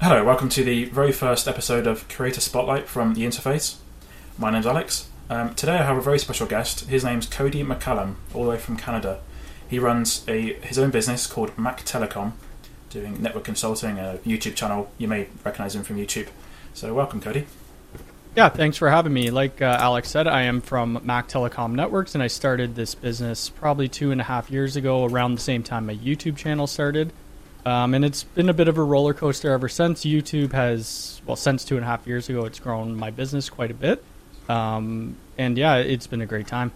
Hello, welcome to the very first episode of Creator Spotlight from The Interface. My name's Alex. Um, today I have a very special guest. His name's Cody MacCallum, all the way from Canada. He runs a his own business called Mac Telecom, doing network consulting, a YouTube channel. You may recognize him from YouTube. So, welcome, Cody. Yeah, thanks for having me. Like uh, Alex said, I am from Mac Telecom Networks, and I started this business probably two and a half years ago, around the same time my YouTube channel started. Um, and it's been a bit of a roller coaster ever since. YouTube has, well, since two and a half years ago, it's grown my business quite a bit. Um, and yeah, it's been a great time.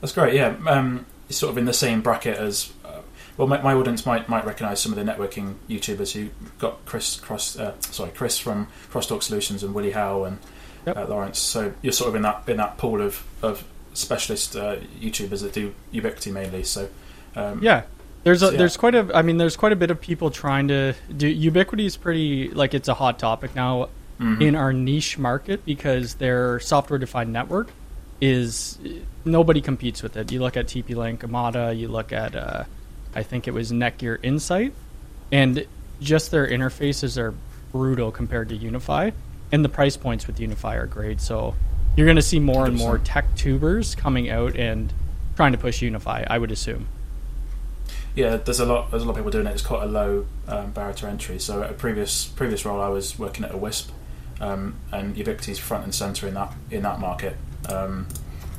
That's great. Yeah, um, it's sort of in the same bracket as. Uh, well, my, my, audience might might recognise some of the networking YouTubers who got Chris Cross, uh, sorry, Chris from Crosstalk Solutions and Willie Howe and yep. uh, Lawrence. So you're sort of in that in that pool of of specialist uh, YouTubers that do Ubiquiti mainly. So um, yeah, there's a, yeah. there's quite a I mean there's quite a bit of people trying to do Ubiquiti is pretty like it's a hot topic now mm-hmm. in our niche market because their software defined network is nobody competes with it. You look at TP Link, Omada, you look at uh, I think it was Netgear Insight, and just their interfaces are brutal compared to UniFi, and the price points with UniFi are great. So you're going to see more 100%. and more tech tubers coming out and trying to push UniFi. I would assume yeah, there's a lot. There's a lot of people doing it. It's quite a low um, barrier to entry. So at a previous previous role, I was working at a WISP, um, and Ubiquiti's front and center in that in that market. Um,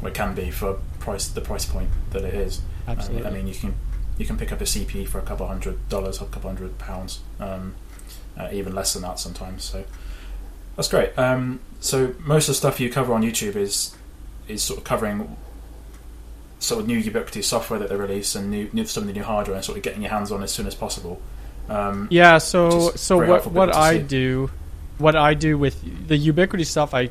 it can be for price the price point that it is. Absolutely. I mean, you can you can pick up a CP for a couple hundred dollars, a couple hundred pounds, um, uh, even less than that sometimes. So that's great. Um, so most of the stuff you cover on YouTube is is sort of covering sort of new Ubiquiti software that they release and new, new some of the new hardware and sort of getting your hands on as soon as possible. Um, yeah. So so what what I do, what I do with the Ubiquiti stuff, I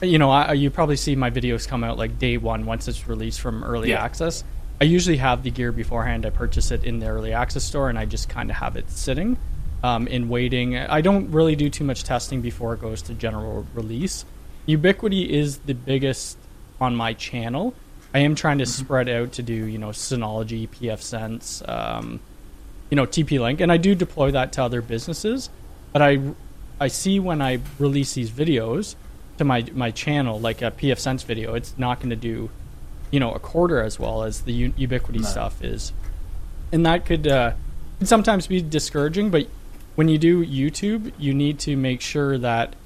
you know I, you probably see my videos come out like day one once it's released from early yeah. access. I usually have the gear beforehand. I purchase it in the early access store and I just kind of have it sitting. Um, in waiting, I don't really do too much testing before it goes to general release. Ubiquiti is the biggest on my channel, I am trying to mm-hmm. spread out to do you know Synology, pfSense, um, you know TP Link, and I do deploy that to other businesses. But I I see when I release these videos to my my channel, like a pfSense video, it's not going to do you know a quarter as well as the U- Ubiquiti no. stuff is, and that could uh, could sometimes be discouraging. But when you do YouTube, you need to make sure that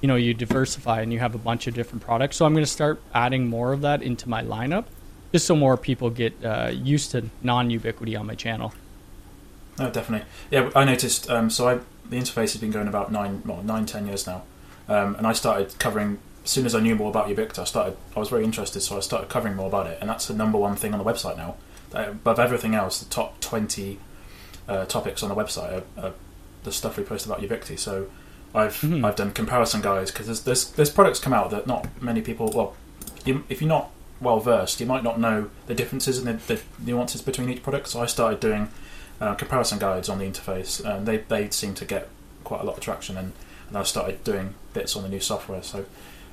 you know you diversify and you have a bunch of different products. So I'm going to start adding more of that into my lineup, just so more people get uh, used to non-Ubiquiti on my channel. Oh, definitely. Yeah, I noticed. Um, so I, the interface has been going about nine, well, nine, ten years now, um, and I started covering as soon as I knew more about Ubiquiti. I started. I was very interested, so I started covering more about it, and that's the number one thing on the website now. Uh, above everything else, the top twenty uh, topics on the website are, are the stuff we post about Ubiquiti. So I've mm-hmm. I've done comparison guides because there's, there's there's products come out that not many people. Well, you, if you're not well versed, you might not know the differences and the, the, nuances between each product. So I started doing uh, comparison guides on the interface, and they they seem to get quite a lot of traction. And, and I started doing bits on the new software. So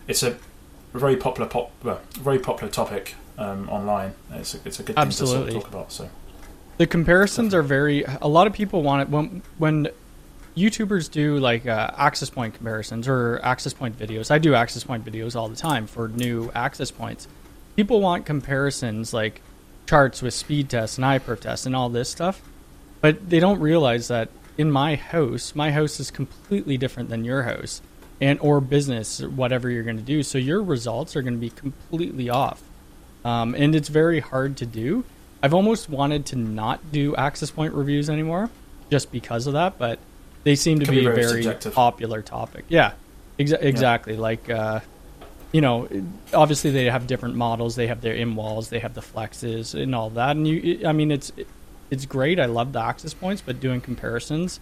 it's a very popular pop, well, very popular topic um, online. It's a, it's a good Absolutely. thing to sort of talk about. So the comparisons are very. A lot of people want it when when YouTubers do like uh, access point comparisons or access point videos. I do access point videos all the time for new access points. People want comparisons like charts with speed tests and iPerf tests and all this stuff, but they don't realize that in my house, my house is completely different than your house and or business, whatever you're going to do. So your results are going to be completely off, um, and it's very hard to do. I've almost wanted to not do access point reviews anymore just because of that, but they seem to be, be, a very, very popular topic. Yeah, exa- exactly. Yeah. Like, uh, you know, obviously they have different models. They have their in walls, they have the flexes, and all that. And you, I mean, it's it's great. I love the access points, but doing comparisons,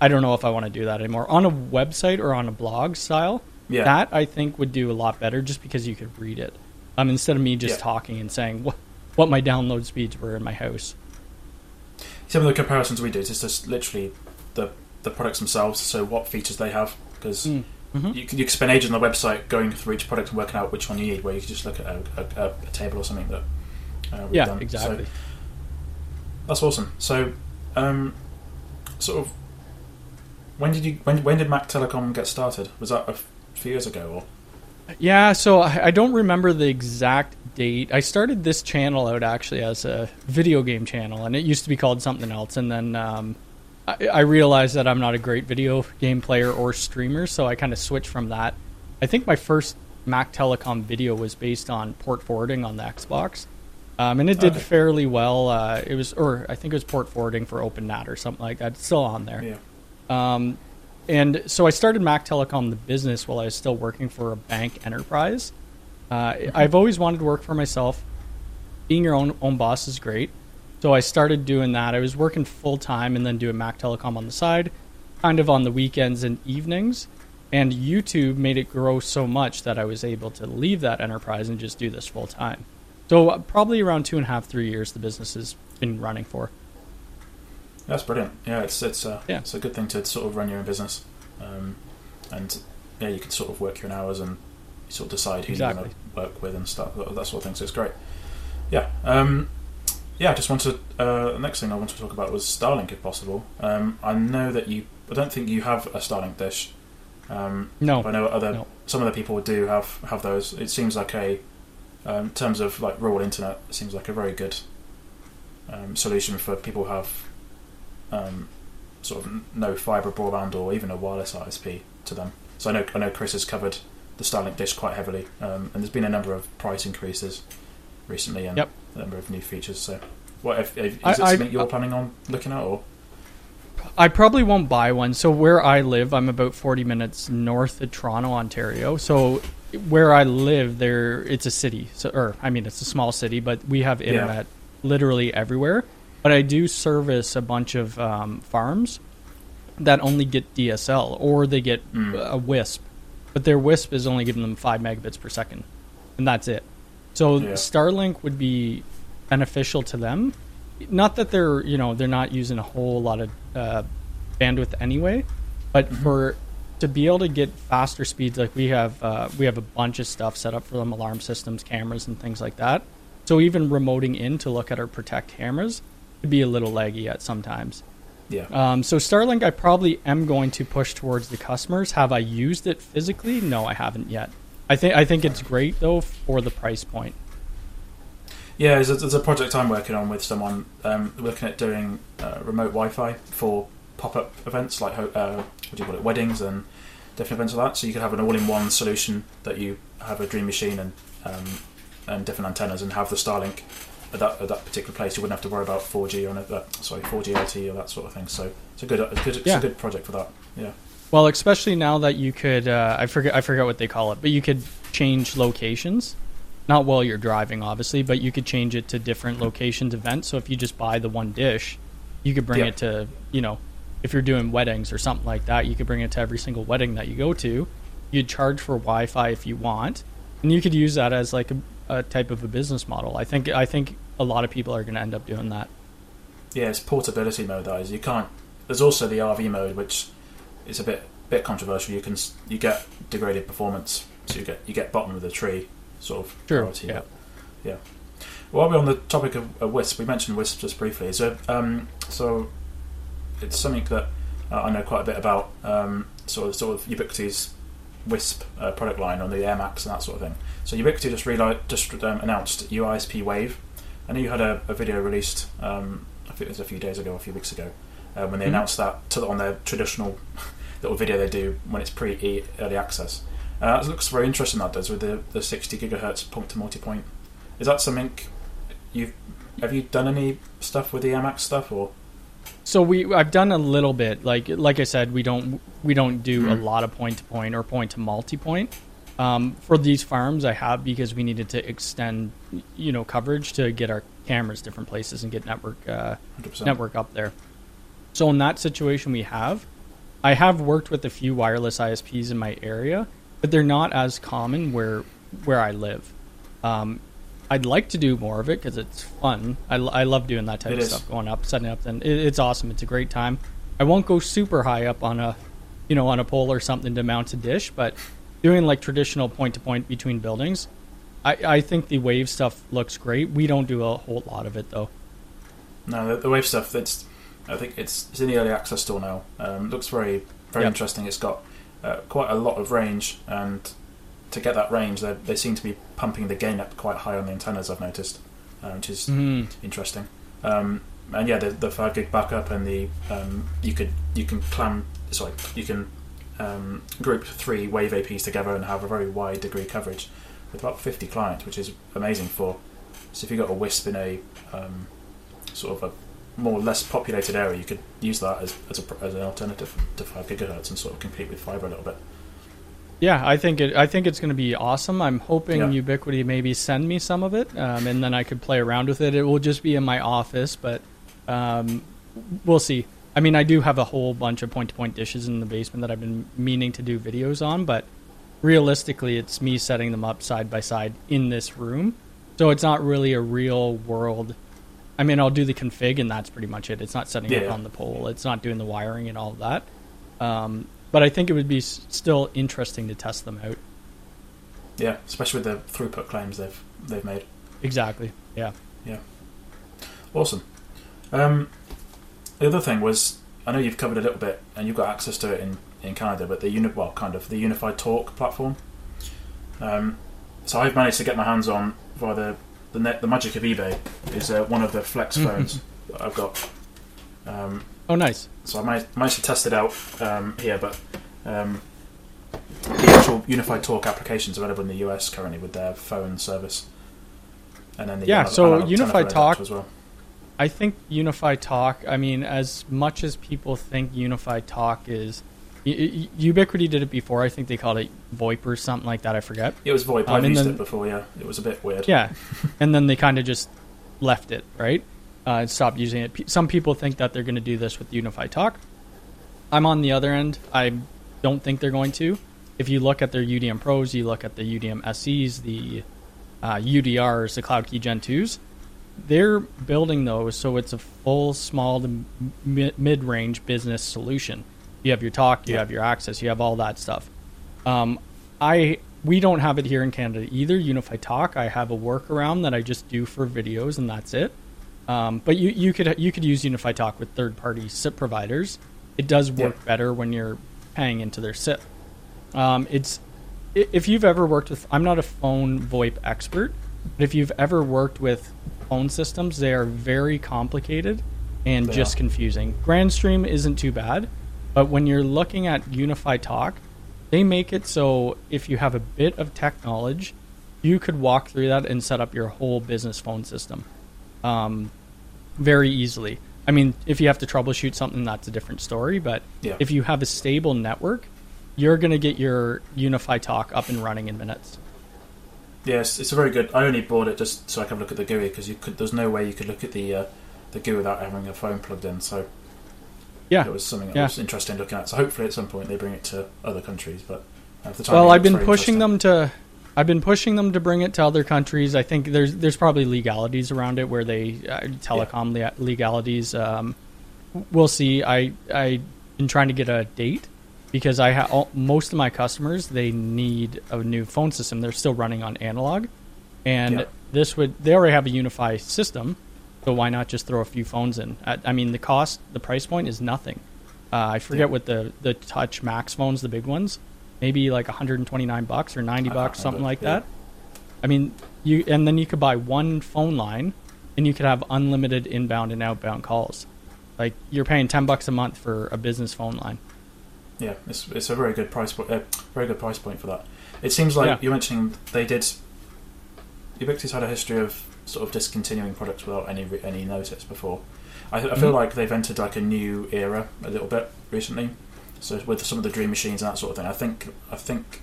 I don't know if I want to do that anymore on a website or on a blog style. Yeah. That I think would do a lot better, just because you could read it, um, instead of me just yeah. talking and saying what what my download speeds were in my house. Some of the comparisons we did is just literally the the products themselves, so what features they have, because mm. mm-hmm. you, can, you can spend ages on the website going through each product and working out which one you need, where you can just look at a, a, a table or something that uh, we've yeah, done. exactly. So, that's awesome. So, um, sort of, when did you when when did Mac Telecom get started? Was that a few years ago or? Yeah, so I I don't remember the exact date. I started this channel out actually as a video game channel, and it used to be called something else. And then um, I, I realized that I'm not a great video game player or streamer, so I kind of switched from that. I think my first Mac Telecom video was based on port forwarding on the Xbox, um, and it did Okay. fairly well. Uh, it was, or I think it was port forwarding for OpenNAT or something like that. It's still on there. Yeah. Um, and so I started Mac Telecom, the business, while I was still working for a bank enterprise. Uh, I've always wanted to work for myself. Being your own own boss is great. So I started doing that. I was working full time and then doing Mac Telecom on the side, kind of on the weekends and evenings. And YouTube made it grow so much that I was able to leave that enterprise and just do this full time. So uh, probably around two and a half, three years, the business has been running for. That's brilliant. Yeah, it's it's uh, Yeah. it's a good thing to sort of run your own business, um, and yeah, you can sort of work your own hours and sort of decide who Exactly. you want to work with and stuff that that sort of thing. So it's great. Yeah, um, yeah. I just wanted uh, the next thing I wanted to talk about was Starlink, if possible. Um, I know that you. I don't think you have a Starlink dish. Um, No, but I know other no. some other people do have have those. It seems like a um, in terms of like rural internet, it seems like a very good um, solution for people who have um, sort of no fibre broadband or even a wireless ISP to them. So I know I know Chris has covered the Starlink dish quite heavily, um, and there's been a number of price increases recently and Yep. a number of new features. So, what if, if, is I- it I- something you're planning on looking at? Or I probably won't buy one. So where I live, I'm about 40 minutes north of Toronto, Ontario. So where I live, there it's a city. So or I mean, it's a small city, but we have Yeah. internet literally everywhere. But I do service a bunch of um, farms that only get DSL or they get Mm. a WISP, but their WISP is only giving them five megabits per second, and that's it. So Yeah. Starlink would be beneficial to them. Not that they're you know they're not using a whole lot of uh, bandwidth anyway, but Mhm. for to be able to get faster speeds, like we have uh, we have a bunch of stuff set up for them, alarm systems, cameras, and things like that. So even remoting in to look at our protect cameras could be a little laggy at sometimes. yeah, Um, so Starlink, I probably am going to push towards the customers. Have I used it physically? No, I haven't yet. I think I think it's great though for the price point. Yeah, there's a, there's a project I'm working on with someone um, looking at doing uh, remote Wi-Fi for pop-up events like ho- uh, what do you call it, weddings and different events like that. So you could have an all-in-one solution that you have a Dream Machine and um, and different antennas and have the Starlink at that, at that particular place. You wouldn't have to worry about 4G or another, sorry 4G LTE or that sort of thing. So it's a good it's, good, it's Yeah. a good project for that. Yeah, Well, especially now that you could, uh, I forget, I forget what they call it, but you could change locations. Not while you're driving, obviously, but you could change it to different locations, events. So if you just buy the one dish, you could bring Yeah. it to, you know, if you're doing weddings or something like that, you could bring it to every single wedding that you go to. You'd charge for Wi-Fi if you want, and you could use that as like a, a type of a business model. I think, I think a lot of people are going to end up doing that. yeah, it's portability mode is. You can't. There's also the RV mode, which is a bit bit controversial. You can you get degraded performance, so you get you get bottom of the tree sort of priority. yeah. yeah. While we're on the topic of, of Wisp, we mentioned Wisp just briefly. So um, so it's something that uh, I know quite a bit about. Um, sort of sort of Ubiquiti's Wisp uh, product line on the Air Max and that sort of thing. So Ubiquiti just reali- just um, announced UISP Wave. I know you had a, a video released. Um, I think it was a few days ago, a few weeks ago, uh, when they Mhm. announced that to, on their traditional little video they do when it's pre early access. Uh, it looks very interesting. That does with the, the 60 gigahertz point to multipoint. Is that something you've have you done any stuff with the Amax stuff or? So we I've done a little bit. Like like I said, we don't we don't do a Mhm. lot of point to point or point to multi point. Um, for these farms, I have because we needed to extend you know coverage to get our cameras different places and get network uh, network up there. So in that situation, we have. I have worked with a few wireless ISPs in my area, but they're not as common where where I live. Um, I'd like to do more of it because it's fun. I, I love doing that type It of is. stuff, going up, setting up. And it, it's awesome. It's a great time. I won't go super high up on a, you know, on a pole or something to mount a dish, but doing like traditional point to point between buildings, I, I think the wave stuff looks great. We don't do a whole lot of it though. No, the, the Wave stuff. That's I think it's it's in the early access store now. Um, looks very very Yep. interesting. It's got uh, quite a lot of range, and to get that range, they they seem to be pumping the gain up quite high on the antennas. I've noticed, um, which is Mhm. interesting. Um, and yeah, the, the five gig backup and the um, you could you can clam sorry you can um, group three wave APs together and have a very wide degree coverage with about 50 clients, which is amazing for. So if you've got a WISP in a um, sort of a more or less populated area, you could use that as, as, a, as an alternative to five gigahertz and sort of compete with fiber a little bit. Yeah, I think it. I think it's going to be awesome. I'm hoping Yeah. Ubiquiti maybe send me some of it, um, and then I could play around with it. It will just be in my office, but um, we'll see. I mean, I do have a whole bunch of point-to-point dishes in the basement that I've been meaning to do videos on, but realistically, it's me setting them up side by side in this room, so it's not really a real world. I mean, I'll do the config, and that's pretty much it. It's not setting up Yeah. on the pole. It's not doing the wiring and all of that. Um, but I think it would be s- still interesting to test them out. Yeah, especially with the throughput claims they've they've made. Exactly. Yeah. Yeah. Awesome. Um, the other thing was, I know you've covered a little bit, and you've got access to it in, in Canada, but the uni- well, kind of the UniFi Talk platform. Um, so I've managed to get my hands on via the the, net, the magic of eBay is uh, one of the Flex phones that I've got. Um, Oh, nice. so I managed, managed to test it out um, here, but um, the actual UniFi Talk application is available in the US currently with their phone service. And then the Yeah, analog- so analog UniFi Talk- as well. I think UniFi Talk. I mean, as much as people think UniFi Talk is, U- Ubiquiti did it before. I think they called it VoIP or something like that. I forget. It was VoIP. Um, I've used then- it before. Yeah, it was a bit weird. Yeah, and then they kind of just left it right uh, and stopped using it. Pe- Some people think that they're going to do this with UniFi Talk. I'm on the other end. I don't think they're going to. If you look at their UDM Pros, you look at the UDM SEs, the uh, UDRs, the Cloud Key Gen 2s, they're building those so it's a full small to mid-range business solution. You have your talk, you Yeah. have your access, you have all that stuff. Um, I we don't have it here in Canada either. UniFi Talk, I have a workaround that I just do for videos, and that's it. Um, but you, you could you could use UniFi Talk with third party SIP providers. It does work Yeah. better when you're paying into their SIP. Um, it's if you've ever worked with I'm not a phone VoIP expert, but if you've ever worked with phone systems, they are very complicated and They just confusing. Grandstream isn't too bad, but when you're looking at UniFi Talk, they make it so if you have a bit of tech knowledge, you could walk through that and set up your whole business phone system um, very easily. I mean, if you have to troubleshoot something, that's a different story. But Yeah. if you have a stable network, you're going to get your UniFi Talk up and running in minutes. Yes, it's a very good. I only bought it just so I can look at the GUI because. There's no way you could look at the uh, the GUI without having a phone plugged in. So Yeah. it was something that Yeah. was interesting looking at. So hopefully at some point they bring it to other countries. But at the time, Well, I've been pushing them to. I've been pushing them to bring it to other countries. I think there's there's probably legalities around it where they uh, telecom le- legalities. Um, we'll see. I I've been trying to get a date because I ha- all, most of my customers they need a new phone system. They're still running on analog, and Yeah. this would they already have a UniFi system, so why not just throw a few phones in? I, I mean, the cost, the price point is nothing. Uh, I forget Yeah. what the the Touch Max phones, the big ones, maybe like 129 bucks or 90 bucks, something like yeah. that. I mean, you and then you could buy one phone line, and you could have unlimited inbound and outbound calls. Like you're paying 10 bucks a month for a business phone line. Yeah, it's it's a very good price point. Uh, very good price point for that. It seems like Yeah. you're mentioning they did. Ubiquiti's had a history of sort of discontinuing products without any any notice before. I, I feel Mhm. like they've entered like a new era a little bit recently. So with some of the dream machines and that sort of thing, I think I think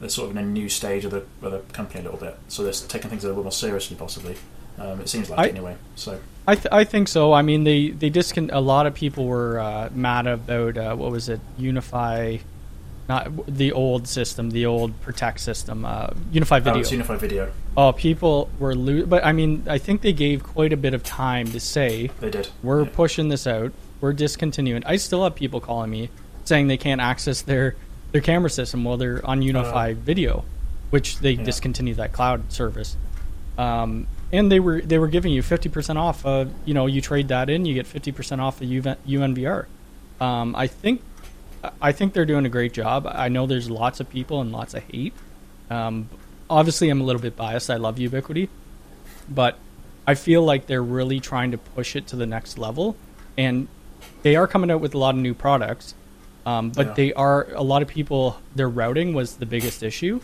they're sort of in a new stage of the of the company a little bit. So they're taking things a little more seriously, possibly. Um, it seems like I- anyway. So I, th- I think so. I mean, they they discon- A lot of people were uh, mad about uh, what was it? UniFi, not the old system, the old Protect system. Uh, UniFi oh, Video. it's unified video. oh, people were lo- But I mean, I think they gave quite a bit of time to say They did. we're Yeah. pushing this out. We're discontinuing. I still have people calling me saying they can't access their their camera system while they're on UniFi Video, which they Yeah. discontinued that cloud service. Um, and they were they were giving you fifty percent off. Uh, you know, you trade that in, you get fifty percent off the UV- UNVR. Um, I think I think they're doing a great job. I know there's lots of people and lots of hate. Um, obviously, I'm a little bit biased. I love Ubiquiti, but I feel like they're really trying to push it to the next level, and they are coming out with a lot of new products. Um, but Yeah. they are a lot of people. Their routing was the biggest issue,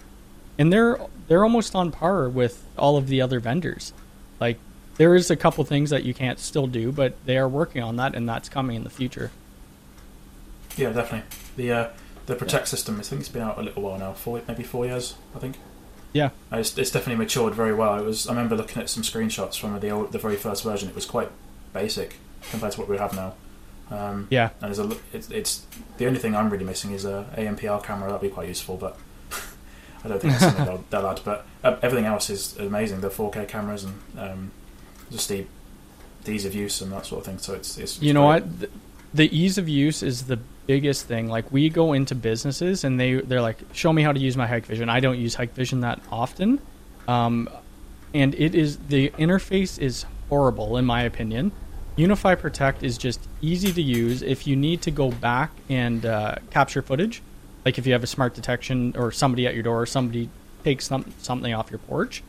and they're they're almost on par with all of the other vendors. Like there is a couple things that you can't still do, but they are working on that, and that's coming in the future. Yeah, definitely. The uh, the Protect system, I think it's been out a little while now, four maybe four years, I think. Yeah. Uh, It's, it's definitely matured very well. It was. I remember looking at some screenshots from the old, the very first version. It was quite basic compared to what we have now. Um, Yeah, and there's a, it's, it's the only thing I'm really missing is a ANPR camera. That'd be quite useful, but I don't think that's something they'll, they'll add. But uh, everything else is amazing. The 4K cameras and um, just the, the ease of use and that sort of thing. So it's, it's you know great. what? The, the ease of use is the biggest thing. Like we go into businesses and they they're like, "Show me how to use my Hikvision." I don't use Hikvision that often, um, and it is the interface is horrible in my opinion. UniFi Protect is just easy to use. If you need to go back and uh, capture footage, like if you have a smart detection or somebody at your door, or somebody takes some, something off your porch,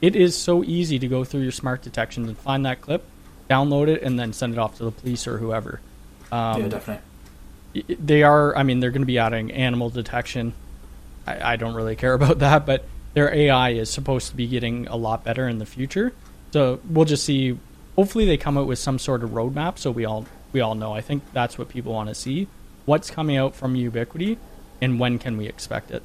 it is so easy to go through your smart detections and find that clip, download it, and then send it off to the police or whoever. Um, yeah, definitely. They are i mean they're going to be adding animal detection I, I don't really care about that but their ai is supposed to be getting a lot better in the future so we'll just see hopefully they come out with some sort of roadmap so we all we all know i think that's what people want to see what's coming out from Ubiquiti and when can we expect it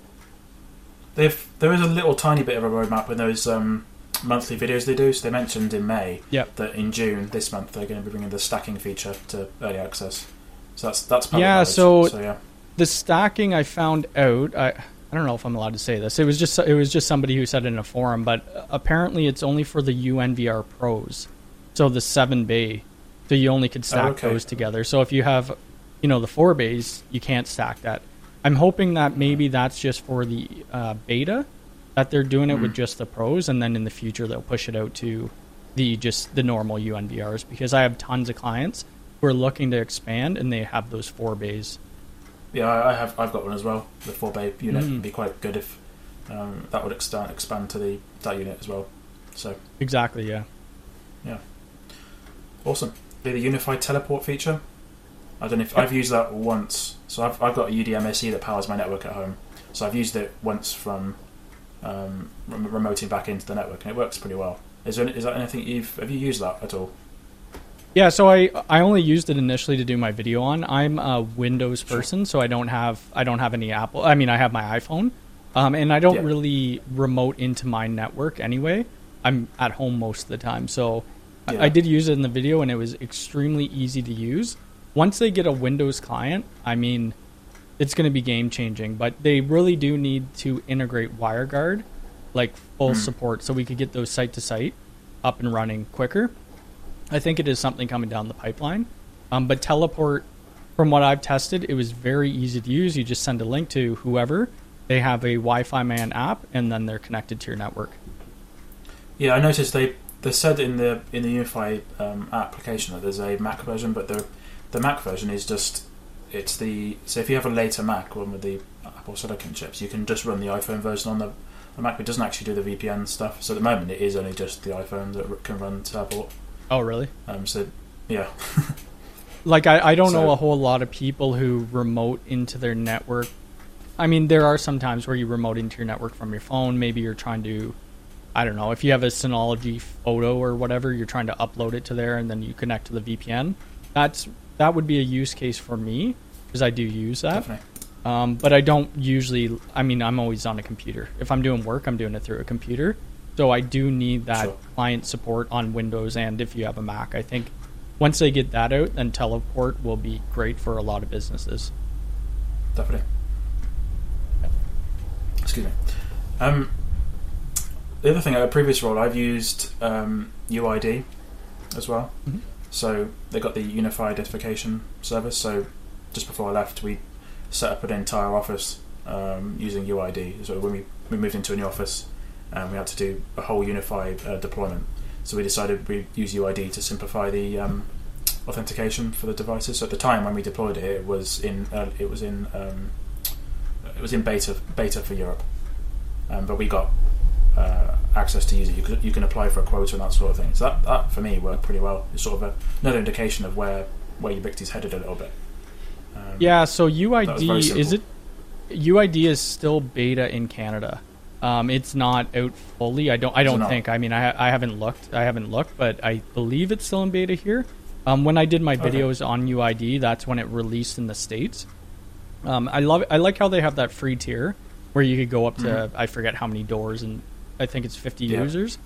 They've, there is a little tiny bit of a roadmap in those um, monthly videos they do. So they mentioned in May Yep. that in June this month they're going to be bringing the stacking feature to early access. So that's that's Yeah, knowledge. so- so yeah, the stacking I found out. I I don't know if I'm allowed to say this. It was just it was just somebody who said it in a forum, but apparently it's only for the UNVR Pros, so the seven bay. So you only could stack Oh, okay. those together. So if you have, you know, the four bays, you can't stack that. I'm hoping that maybe that's just for the uh, beta, that they're doing it with Mhm. just the pros, and then in the future they'll push it out to the just the normal UNVRs because I have tons of clients who are looking to expand and they have those four bays. yeah, I have I've got one as well. The four bay unit Mm. would be quite good if um, that would expand expand to the that unit as well. So Exactly, yeah. Yeah, awesome. The, the UniFi Teleport feature. I don't know if I've used that once. So I've I've got a UDMSE that powers my network at home. So I've used it once from um, rem- remoting back into the network, and it works pretty well. Is there is that anything you've have you used that at all? Yeah, so I I only used it initially to do my video on. I'm a Windows person, so I don't have I don't have any Apple. I mean, I have my iPhone, um, and I don't Yeah. really remote into my network anyway. I'm at home most of the time, so I- Yeah. I did use it in the video, and it was extremely easy to use. Once they get a Windows client, I mean, it's going to be game changing. But they really do need to integrate WireGuard, like full Hmm. support, so we could get those site to site up and running quicker. I think it is something coming down the pipeline. Um, but teleport, from what I've tested, it was very easy to use. You just send a link to whoever. They have a Wi-Fi man app, and then they're connected to your network. Yeah, I noticed they they said in the in the UniFi um, application that there's a Mac version, but the the Mac version is just it's the so if you have a later Mac one with the Apple Silicon chips, you can just run the iPhone version on the, the Mac. It doesn't actually do the VPN stuff. So at the moment, it is only just the iPhone that can run Teleport. Oh, really? Um, so yeah, Like I, I don't know a whole lot of people who remote into their network. I mean, there are some times where you remote into your network from your phone. Maybe you're trying to, I don't know, if you have a Synology photo or whatever, you're trying to upload it to there, and then you connect to the VPN. That's that would be a use case for me because I do use that. definitely. Um, but I don't usually. I mean, I'm always on a computer. If I'm doing work, I'm doing it through a computer. So I do need that Sure. client support on Windows and if you have a Mac. I think once they get that out, then teleport will be great for a lot of businesses. Definitely. Excuse me. Um, the other thing, at a previous role, I've used um, UID as well. Mhm. So they got the unified identification service. So just before I left, we set up an entire office um, using UID. So when we, we moved into a new office, um, we had to do a whole unified uh, deployment. So we decided we'd use UID to simplify the um, authentication for the devices. So at the time when we deployed it, it was in uh, it was in um, it was in beta beta for Europe, um, but we got uh, access to use it. You, could, you can apply for a quota and that sort of thing. So that, that for me worked pretty well. It's sort of a, another indication of where where Ubiquiti's headed a little bit. Um, Yeah, so UID is it UID is still beta in Canada. Um, it's not out fully. I don't. I don't think. I mean, I, I haven't looked. I haven't looked, but I believe it's still in beta here. Um, when I did my Okay. videos on UID, that's when it released in the states. Um, I love. I like how they have that free tier where you could go up to I forget how many doors, and I think it's 50 Mm-hmm. Yeah. users.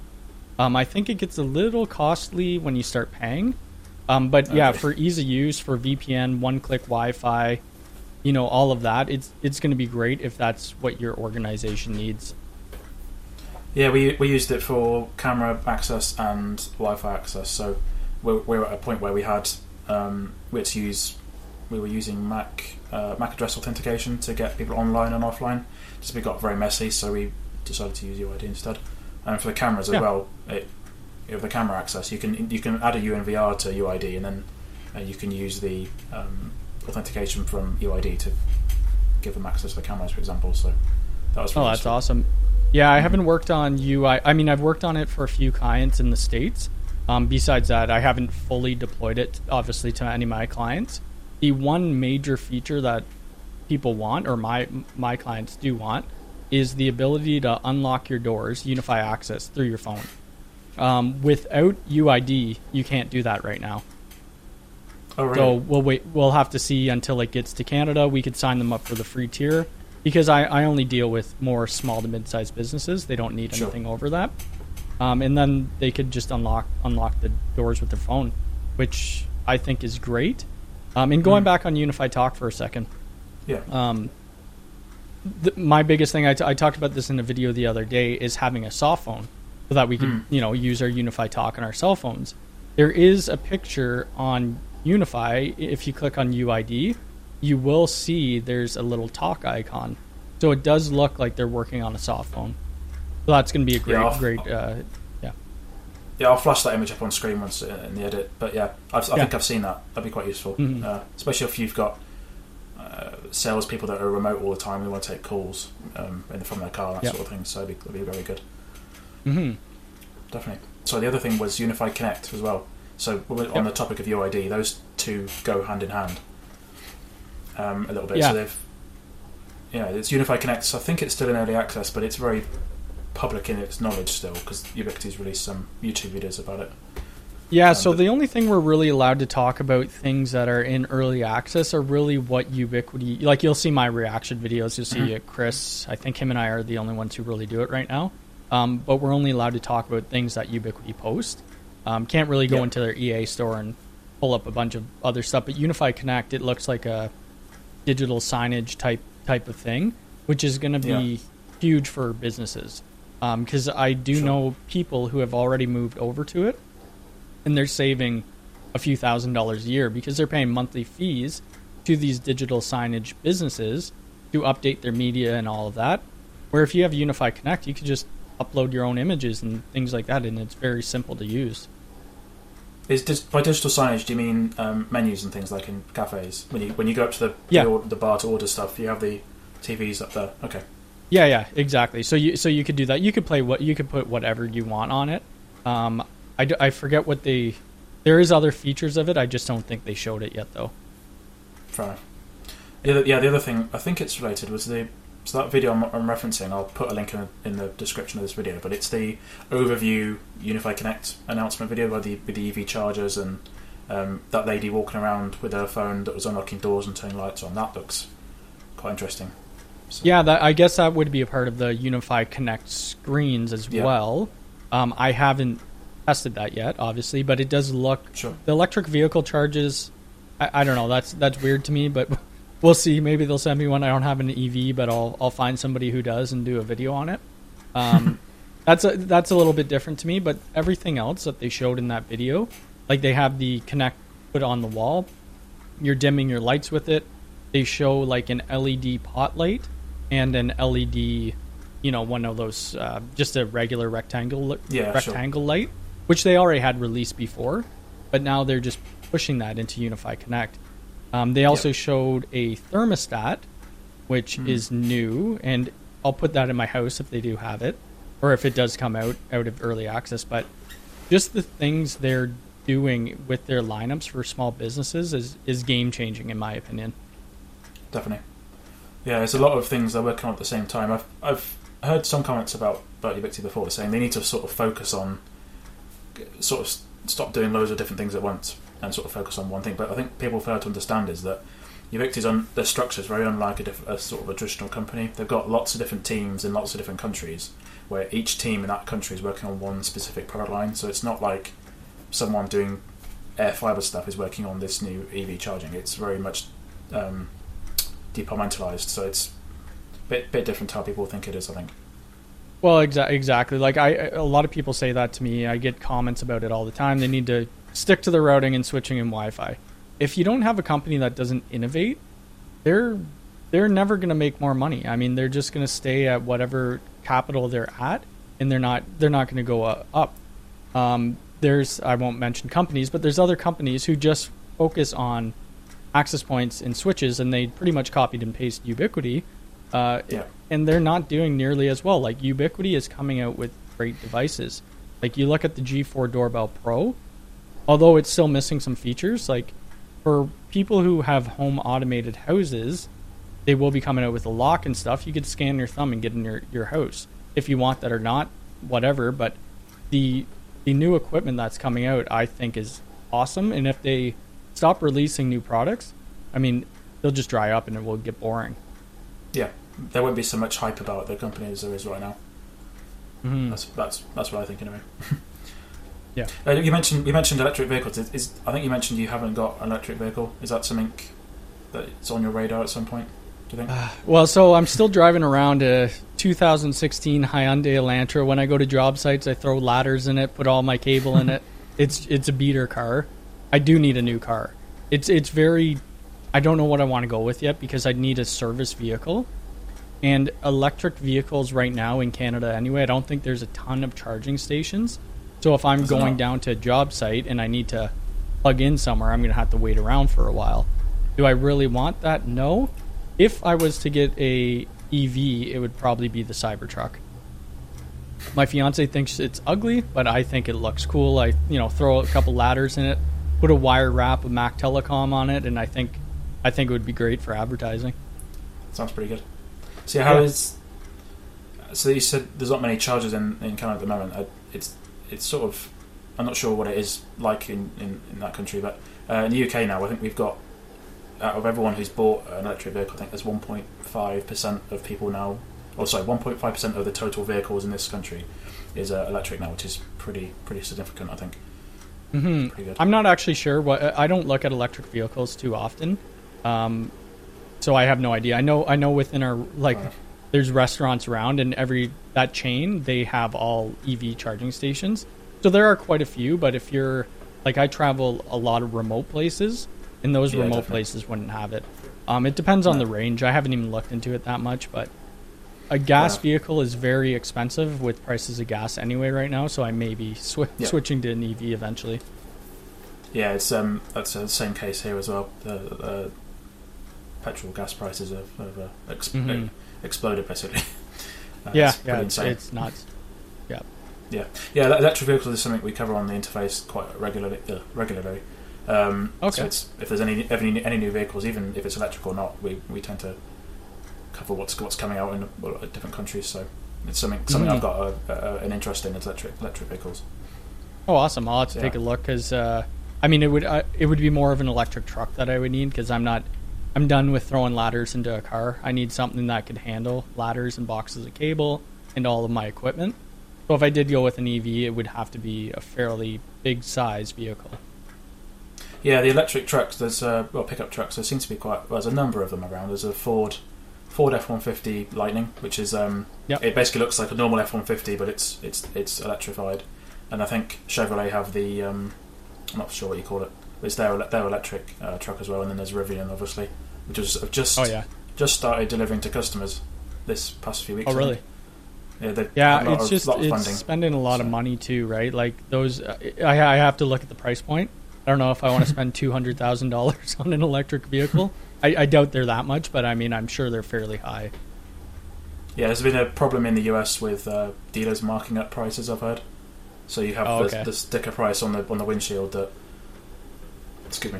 Um, I think it gets a little costly when you start paying. Um, but yeah, for ease of use, for VPN, one-click Wi-Fi, you know, all of that, it's it's going to be great if that's what your organization needs. Yeah, we we used it for camera access and Wi-Fi access. So we're, we're at a point where we had um, we had to use we were using Mac uh, Mac address authentication to get people online and offline. Just we got very messy, so we decided to use UID instead. And for the cameras as Yeah. well, it, the camera access, you can you can add a UNVR to UID, and then uh, you can use the um, authentication from UID to give them access to the cameras, for example. So that was Oh, that's useful. awesome. Yeah, I haven't worked on UI. I mean, I've worked on it for a few clients in the states. Um, besides that, I haven't fully deployed it, obviously, to any of my clients. The one major feature that people want, or my my clients do want, is the ability to unlock your doors, UniFi Access through your phone. Um, without UID, you can't do that right now. Oh, really? So we'll wait. We'll have to see until it gets to Canada. We could sign them up for the free tier because I, I only deal with more small to mid-sized businesses. They don't need Sure. anything over that. Um, and then they could just unlock unlock the doors with their phone, which I think is great. Um, and going Mm. back on UniFi Talk for a second, yeah. um, th- my biggest thing I, t- I talked about this in a video the other day is having a soft phone so that we can Mm. you know use our UniFi Talk on our cell phones. There is a picture on UniFi. If you click on UID, you will see there's a little talk icon. So it does look like they're working on a soft phone. So that's going to be a great, Yeah, great. Uh, Yeah, I'll flash that image up on screen once uh, in the edit. But yeah, I've, I Yeah. think I've seen that. That'd be quite useful, Mhm. uh, especially if you've got uh, salespeople that are remote all the time. They want to take calls um, in, from their car, that Yeah. sort of thing. So that'd be, that'd be very good, mhm. definitely. So the other thing was UniFi Connect as well. So on Yep. the topic of UID, those two go hand in hand um, a little bit. Yeah. So they've yeah, it's UniFi Connect. So I think it's still in early access, but it's very public in its knowledge still because Ubiquiti's released some YouTube videos about it. Yeah, Um, so the only thing we're really allowed to talk about things that are in early access are really what Ubiquiti. Like you'll see my reaction videos. You'll see Mhm. uh, Chris. I think him and I are the only ones who really do it right now. Um, but we're only allowed to talk about things that Ubiquiti post. Um, can't really go Yeah. into their EA store and pull up a bunch of other stuff. But UniFi Connect, it looks like a digital signage type type of thing, which is going to be Yeah. huge for businesses. Um, because I do Sure. know people who have already moved over to it, and they're saving a few thousand dollars a year because they're paying monthly fees to these digital signage businesses to update their media and all of that. Where if you have UniFi Connect, you could just upload your own images and things like that, and it's very simple to use. Is dis- by digital signage, do you mean um, menus and things like in cafes? When you when you go up to the Yeah. the, or- the bar to order stuff, you have the TVs up there. Okay, Yeah, yeah, exactly. So you so you could do that. You could play what you could put whatever you want on it. Um, I, d- I forget what the There is other features of it. I just don't think they showed it yet though. fair enough. The yeah, the other thing I think it's related was the so that video I'm, I'm referencing. I'll put a link in, in the description of this video, but it's the overview UniFi Connect announcement video with the with the EV chargers and um, that lady walking around with her phone that was unlocking doors and turning lights on. That looks quite interesting. So, Yeah, that I guess that would be a part of the UniFi Connect screens as Yeah. well. Um, I haven't tested that yet, obviously, but it does look sure. the electric vehicle charges. I, I don't know. That's that's weird to me, but we'll see. Maybe they'll send me one. I don't have an EV, but I'll I'll find somebody who does and do a video on it. Um, that's a that's a little bit different to me, but everything else that they showed in that video, like they have the Connect put on the wall, you're dimming your lights with it. They show like an LED pot light and an LED, you know, one of those uh, just a regular rectangle Yeah, sure. rectangle light, which they already had released before. but now they're just pushing that into UniFi Connect. Um, they also Yep. showed a thermostat, which Hmm. is new, and I'll put that in my house if they do have it, or if it does come out out of early access. But just the things they're doing with their lineups for small businesses is is game changing in my opinion. Definitely. Yeah, there's a lot of things they're working on at the same time. I've I've heard some comments about Bertie Victory before saying they need to sort of focus on, sort of stop doing loads of different things at once and sort of focus on one thing. But I think people fail to understand is that Ubiquiti's on their structure is very unlike a, diff- a sort of a traditional company. They've got lots of different teams in lots of different countries, where each team in that country is working on one specific product line. So it's not like someone doing air fiber stuff is working on this new EV charging. It's very much um, departmentalized, so it's a bit bit different to how people think it is. I think. Well, exa- exactly. Like I, a lot of people say that to me. I get comments about it all the time. They need to stick to the routing and switching and Wi-Fi. If you don't have a company that doesn't innovate, they're they're never going to make more money. I mean, they're just going to stay at whatever capital they're at, and they're not they're not going to go uh, up. Um, there's I won't mention companies, but there's other companies who just focus on access points and switches, and they pretty much copied and pasted Ubiquiti. Uh, Yeah. and they're not doing nearly as well. Like Ubiquiti is coming out with great devices. Like you look at the G4 Doorbell Pro, although it's still missing some features. Like for people who have home automated houses, they will be coming out with a lock and stuff. You could scan your thumb and get in your, your house if you want that or not, whatever. But the the new equipment that's coming out, I think, is awesome. And if they stop releasing new products, I mean, they'll just dry up and it will get boring. Yeah, there won't be so much hype about the company as there is right now. Mhm. That's that's that's what I think anyway. Yeah. Uh, you mentioned you mentioned electric vehicles. Is, is I think you mentioned you haven't got an electric vehicle. Is that something that's on your radar at some point? Do you think? Well, so I'm still driving around a 2016 Hyundai Elantra. When I go to job sites, I throw ladders in it, put all my cable in it. It's it's a beater car. I do need a new car. It's it's very. I don't know what I want to go with yet because I need a service vehicle. And electric vehicles right now in Canada, anyway, I don't think there's a ton of charging stations. So if I'm There's not. going down to a job site and I need to plug in somewhere, I'm going to have to wait around for a while. Do I really want that? No. If I was to get a EV, it would probably be the Cybertruck. My fiance thinks it's ugly, but I think it looks cool. I, you know, throw a couple ladders in it, put a wire wrap of Mac Telecom on it, and I think, I think it would be great for advertising. Sounds pretty good. So how Yeah. is? So you said there's not many chargers in, in Canada at the moment. I, it's it's sort of I'm not sure what it is like in, in, in that country, but uh, in the UK now I think we've got out of everyone who's bought an electric vehicle, I think there's 1.5 percent of people now, or sorry, 1.5 percent of the total vehicles in this country is uh, electric now, which is pretty pretty significant. I think hmm pretty good. I'm not actually sure. What I don't look at electric vehicles too often, um, so I have no idea. I know I know within our like. There's restaurants around, and every that chain they have all EV charging stations. So there are quite a few. But if you're like I travel a lot of remote places, and those Yeah, remote definitely. places wouldn't have it. Um, it depends on the range. I haven't even looked into it that much, but a gas enough. vehicle is very expensive with prices of gas anyway right now. So I may be swi- Yeah. switching to an EV eventually. Yeah, it's um that's the same case here as well. The uh, petrol gas prices have, have uh, ex- Mhm. Exploded basically. Uh, yeah, yeah, it's, it's nuts. yeah, ele- electric vehicles is something we cover on the interface quite regularly. Uh, regularly. Um, Okay. So it's, if there's any, any any new vehicles, even if it's electric or not, we, we tend to cover what's what's coming out in different countries. So it's something something Mhm. I've got a, a, an interest in is electric electric vehicles. Oh, awesome! I'll have to Yeah. take a look because uh, I mean, it would uh, it would be more of an electric truck that I would need because I'm not I'm done with throwing ladders into a car. I need something that could handle ladders and boxes of cable and all of my equipment. So if I did go with an EV, it would have to be a fairly big size vehicle. Yeah, the electric trucks. There's uh, well pickup trucks. There seems to be quite. Well, there's a number of them around. There's a Ford Ford F one fifty Lightning, which is um, Yep. it basically looks like a normal F one fifty, but it's it's it's electrified. And I think Chevrolet have the um, I'm not sure what you call it. It's their their electric uh, truck as well. And then there's Rivian, obviously, which was have just Oh yeah. just started delivering to customers this past few weeks. Oh really? Yeah, Yeah, had a lot it's of- just it's funding. spending a lot of money too, right? Like those, uh, I, I have to look at the price point. I don't know if I want to spend two hundred thousand dollars on an electric vehicle. I, I doubt they're that much, but I mean, I'm sure they're fairly high. Yeah, there's been a problem in the US with uh, dealers marking up prices. I've heard. So you have Oh, the, okay. the sticker price on the on the windshield that. Excuse me.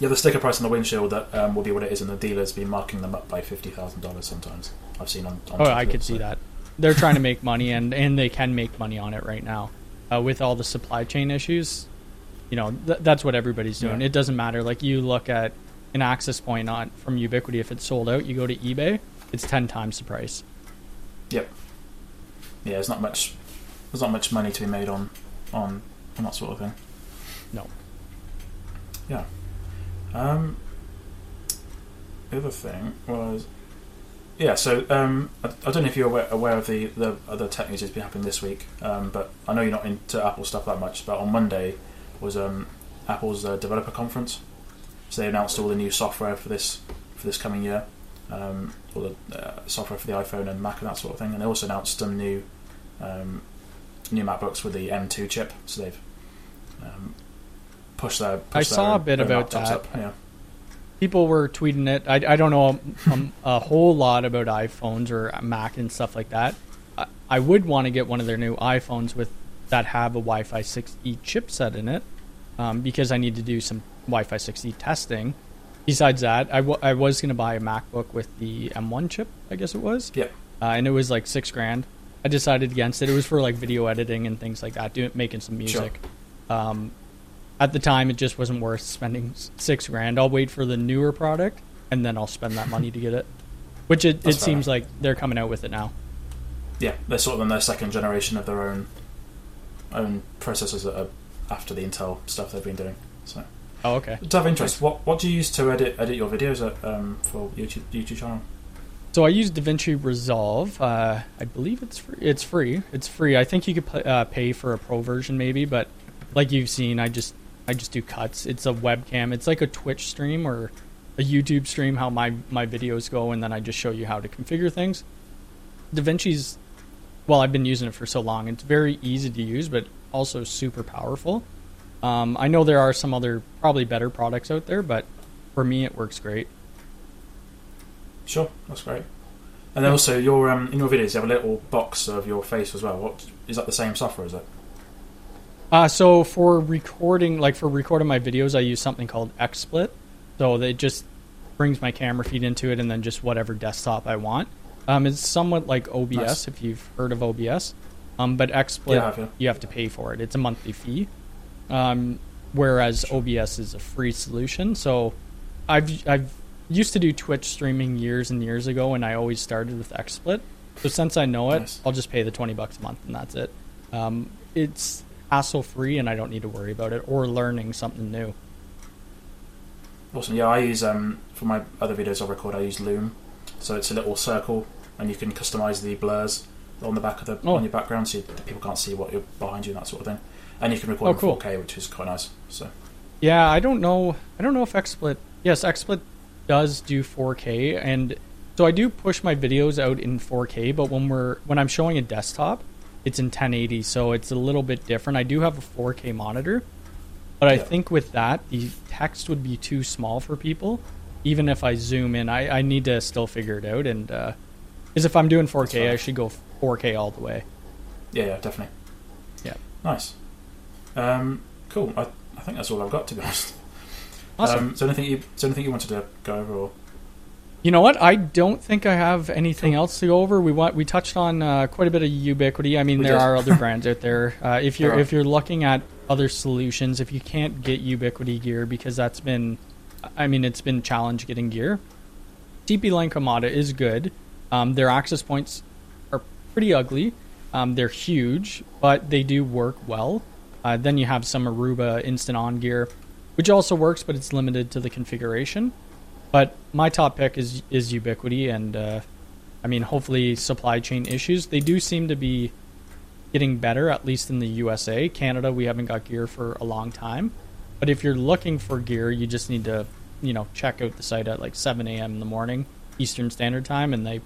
Yeah, the sticker price on the windshield that um, will be what it is, and the dealers be marking them up by fifty thousand dollars. Sometimes I've seen on. on Oh, I could so- see that. They're trying to make money, and and they can make money on it right now, uh, with all the supply chain issues. You know, th- that's what everybody's doing. Yeah. It doesn't matter. Like you look at an access point on from Ubiquiti, if it's sold out, you go to eBay, it's ten times the price. Yep. Yeah, there's not much. There's not much money to be made on on on that sort of thing. Yeah. Um. The other thing was, yeah. So um, I, I don't know if you're aware, aware of the the other tech news that's been happening this week, um, but I know you're not into Apple stuff that much. But on Monday was um, Apple's uh, developer conference, so they announced all the new software for this for this coming year, um, all the uh, software for the iPhone and Mac and that sort of thing, and they also announced some new um, new MacBooks with the M2 chip. So they've um, pushed their. Pushed I saw a bit about that. Up. Yeah. people were tweeting it. I, I don't know um, a whole lot about iPhones or Mac and stuff like that. I, I would want to get one of their new iPhones with that have a Wi-Fi 6E chipset in it, um, because I need to do some Wi-Fi 6E testing. Besides that, I, w- I was going to buy a MacBook with the M1 chip, I guess it was, Yeah. uh, and it was like six grand. I decided against it. It was for like video editing and things like that, doing making some music. Um, at the time, it just wasn't worth spending six grand. I'll wait for the newer product and then I'll spend that money to get it. Which it, it seems enough. like they're coming out with it now. yeah, they're sort of on their second generation of their own own processors that are after the Intel stuff they've been doing. So, Oh, okay. to have interest, what what do you use to edit edit your videos at, um, for YouTube YouTube channel? So I use DaVinci Resolve. Uh, I believe it's free. It's free. It's free. I think you could uh, pay for a pro version maybe, but like you've seen, I just I just do cuts. It's a webcam. It's like a Twitch stream or a YouTube stream. How my my videos go, and then I just show you how to configure things. DaVinci's well, I've been using it for so long. It's very easy to use, but also super powerful. Um, I know there are some other probably better products out there, but for me, it works great. Sure, that's great. And then also your um, in your videos you have a little box of your face as well. What is that the same software? Is it? Uh, so for recording, like for recording my videos, I use something called XSplit. So it just brings my camera feed into it, and then just whatever desktop I want. Um, it's somewhat like OBS Nice. if you've heard of OBS. Um, but XSplit, Yeah, you have to pay for it. It's a monthly fee. Um, whereas OBS is a free solution. So I've I've used to do Twitch streaming years and years ago, and I always started with XSplit. So since I know it, Nice. I'll just pay the twenty bucks a month, and that's it. Um, it's hassle free, and I don't need to worry about it or learning something new. Awesome. Yeah, I use um, for my other videos I record. I use Loom, so it's a little circle, and you can customize the blurs on the back of the Oh. on your background, so you, people can't see what you're behind you and that sort of thing. And you can record Oh, in cool. 4K, which is quite nice. So Yeah, I don't know. I don't know if XSplit. Yes, XSplit does do 4K, and so I do push my videos out in 4K. But when we're when I'm showing a desktop, it's in 1080, so it's a little bit different. I do have a 4K monitor, but I Yeah. think with that, the text would be too small for people. Even if I zoom in, I, I need to still figure it out. And because if I'm doing 4K, I should go 4K all the way. yeah, yeah, definitely. Yeah. Nice. Um, cool. I, I think that's all I've got to be honest. Awesome. Um, is there anything you is there anything you wanted to go over? Or You know what? I don't think I have anything else to go over. We want we touched on uh, quite a bit of Ubiquiti. I mean, We there are other brands out there. Uh, if you're if you're looking at other solutions, if you can't get Ubiquiti gear because that's been, I mean, it's been challenge getting gear. TP-Link Omada is good. Um, their access points are pretty ugly. Um, they're huge, but they do work well. Uh, then you have some Aruba instant on gear, which also works, but it's limited to the configuration. But my top pick is is Ubiquiti, and uh, I mean, hopefully, supply chain issues they do seem to be getting better, at least in the USA. Canada, we haven't got gear for a long time, but if you're looking for gear, you just need to, you know, check out the site at like 7 a.m. in the morning Eastern Standard Time, and they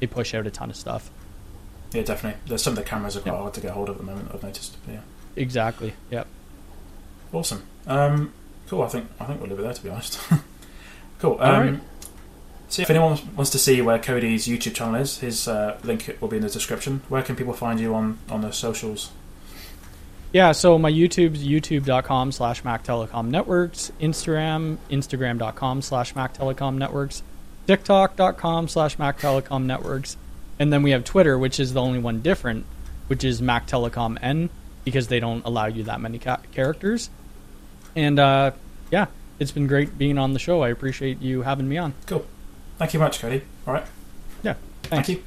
they push out a ton of stuff. yeah, definitely. There's some of the cameras are quite Yeah. hard to get hold of at the moment. I've noticed. Yeah. Exactly. Yep. Awesome. Um, cool. I think I think we'll leave it there. To be honest. cool. Um, right. So if anyone wants to see where Cody's YouTube channel is, his uh, link will be in the description. Where can people find you on on the socials? Yeah, so my YouTube's youtube.com slash Mac Telecom Networks, Instagram, instagram.com slash Mac Telecom Networks, tiktok.com slash Mac Telecom Networks, and then we have Twitter, which is the only one different, which is Mac Telecom N, because they don't allow you that many ca- characters. And uh, yeah, it's been great being on the show. I appreciate you having me on. Cool. Thank you much, Cody. All right. Yeah, Thank you.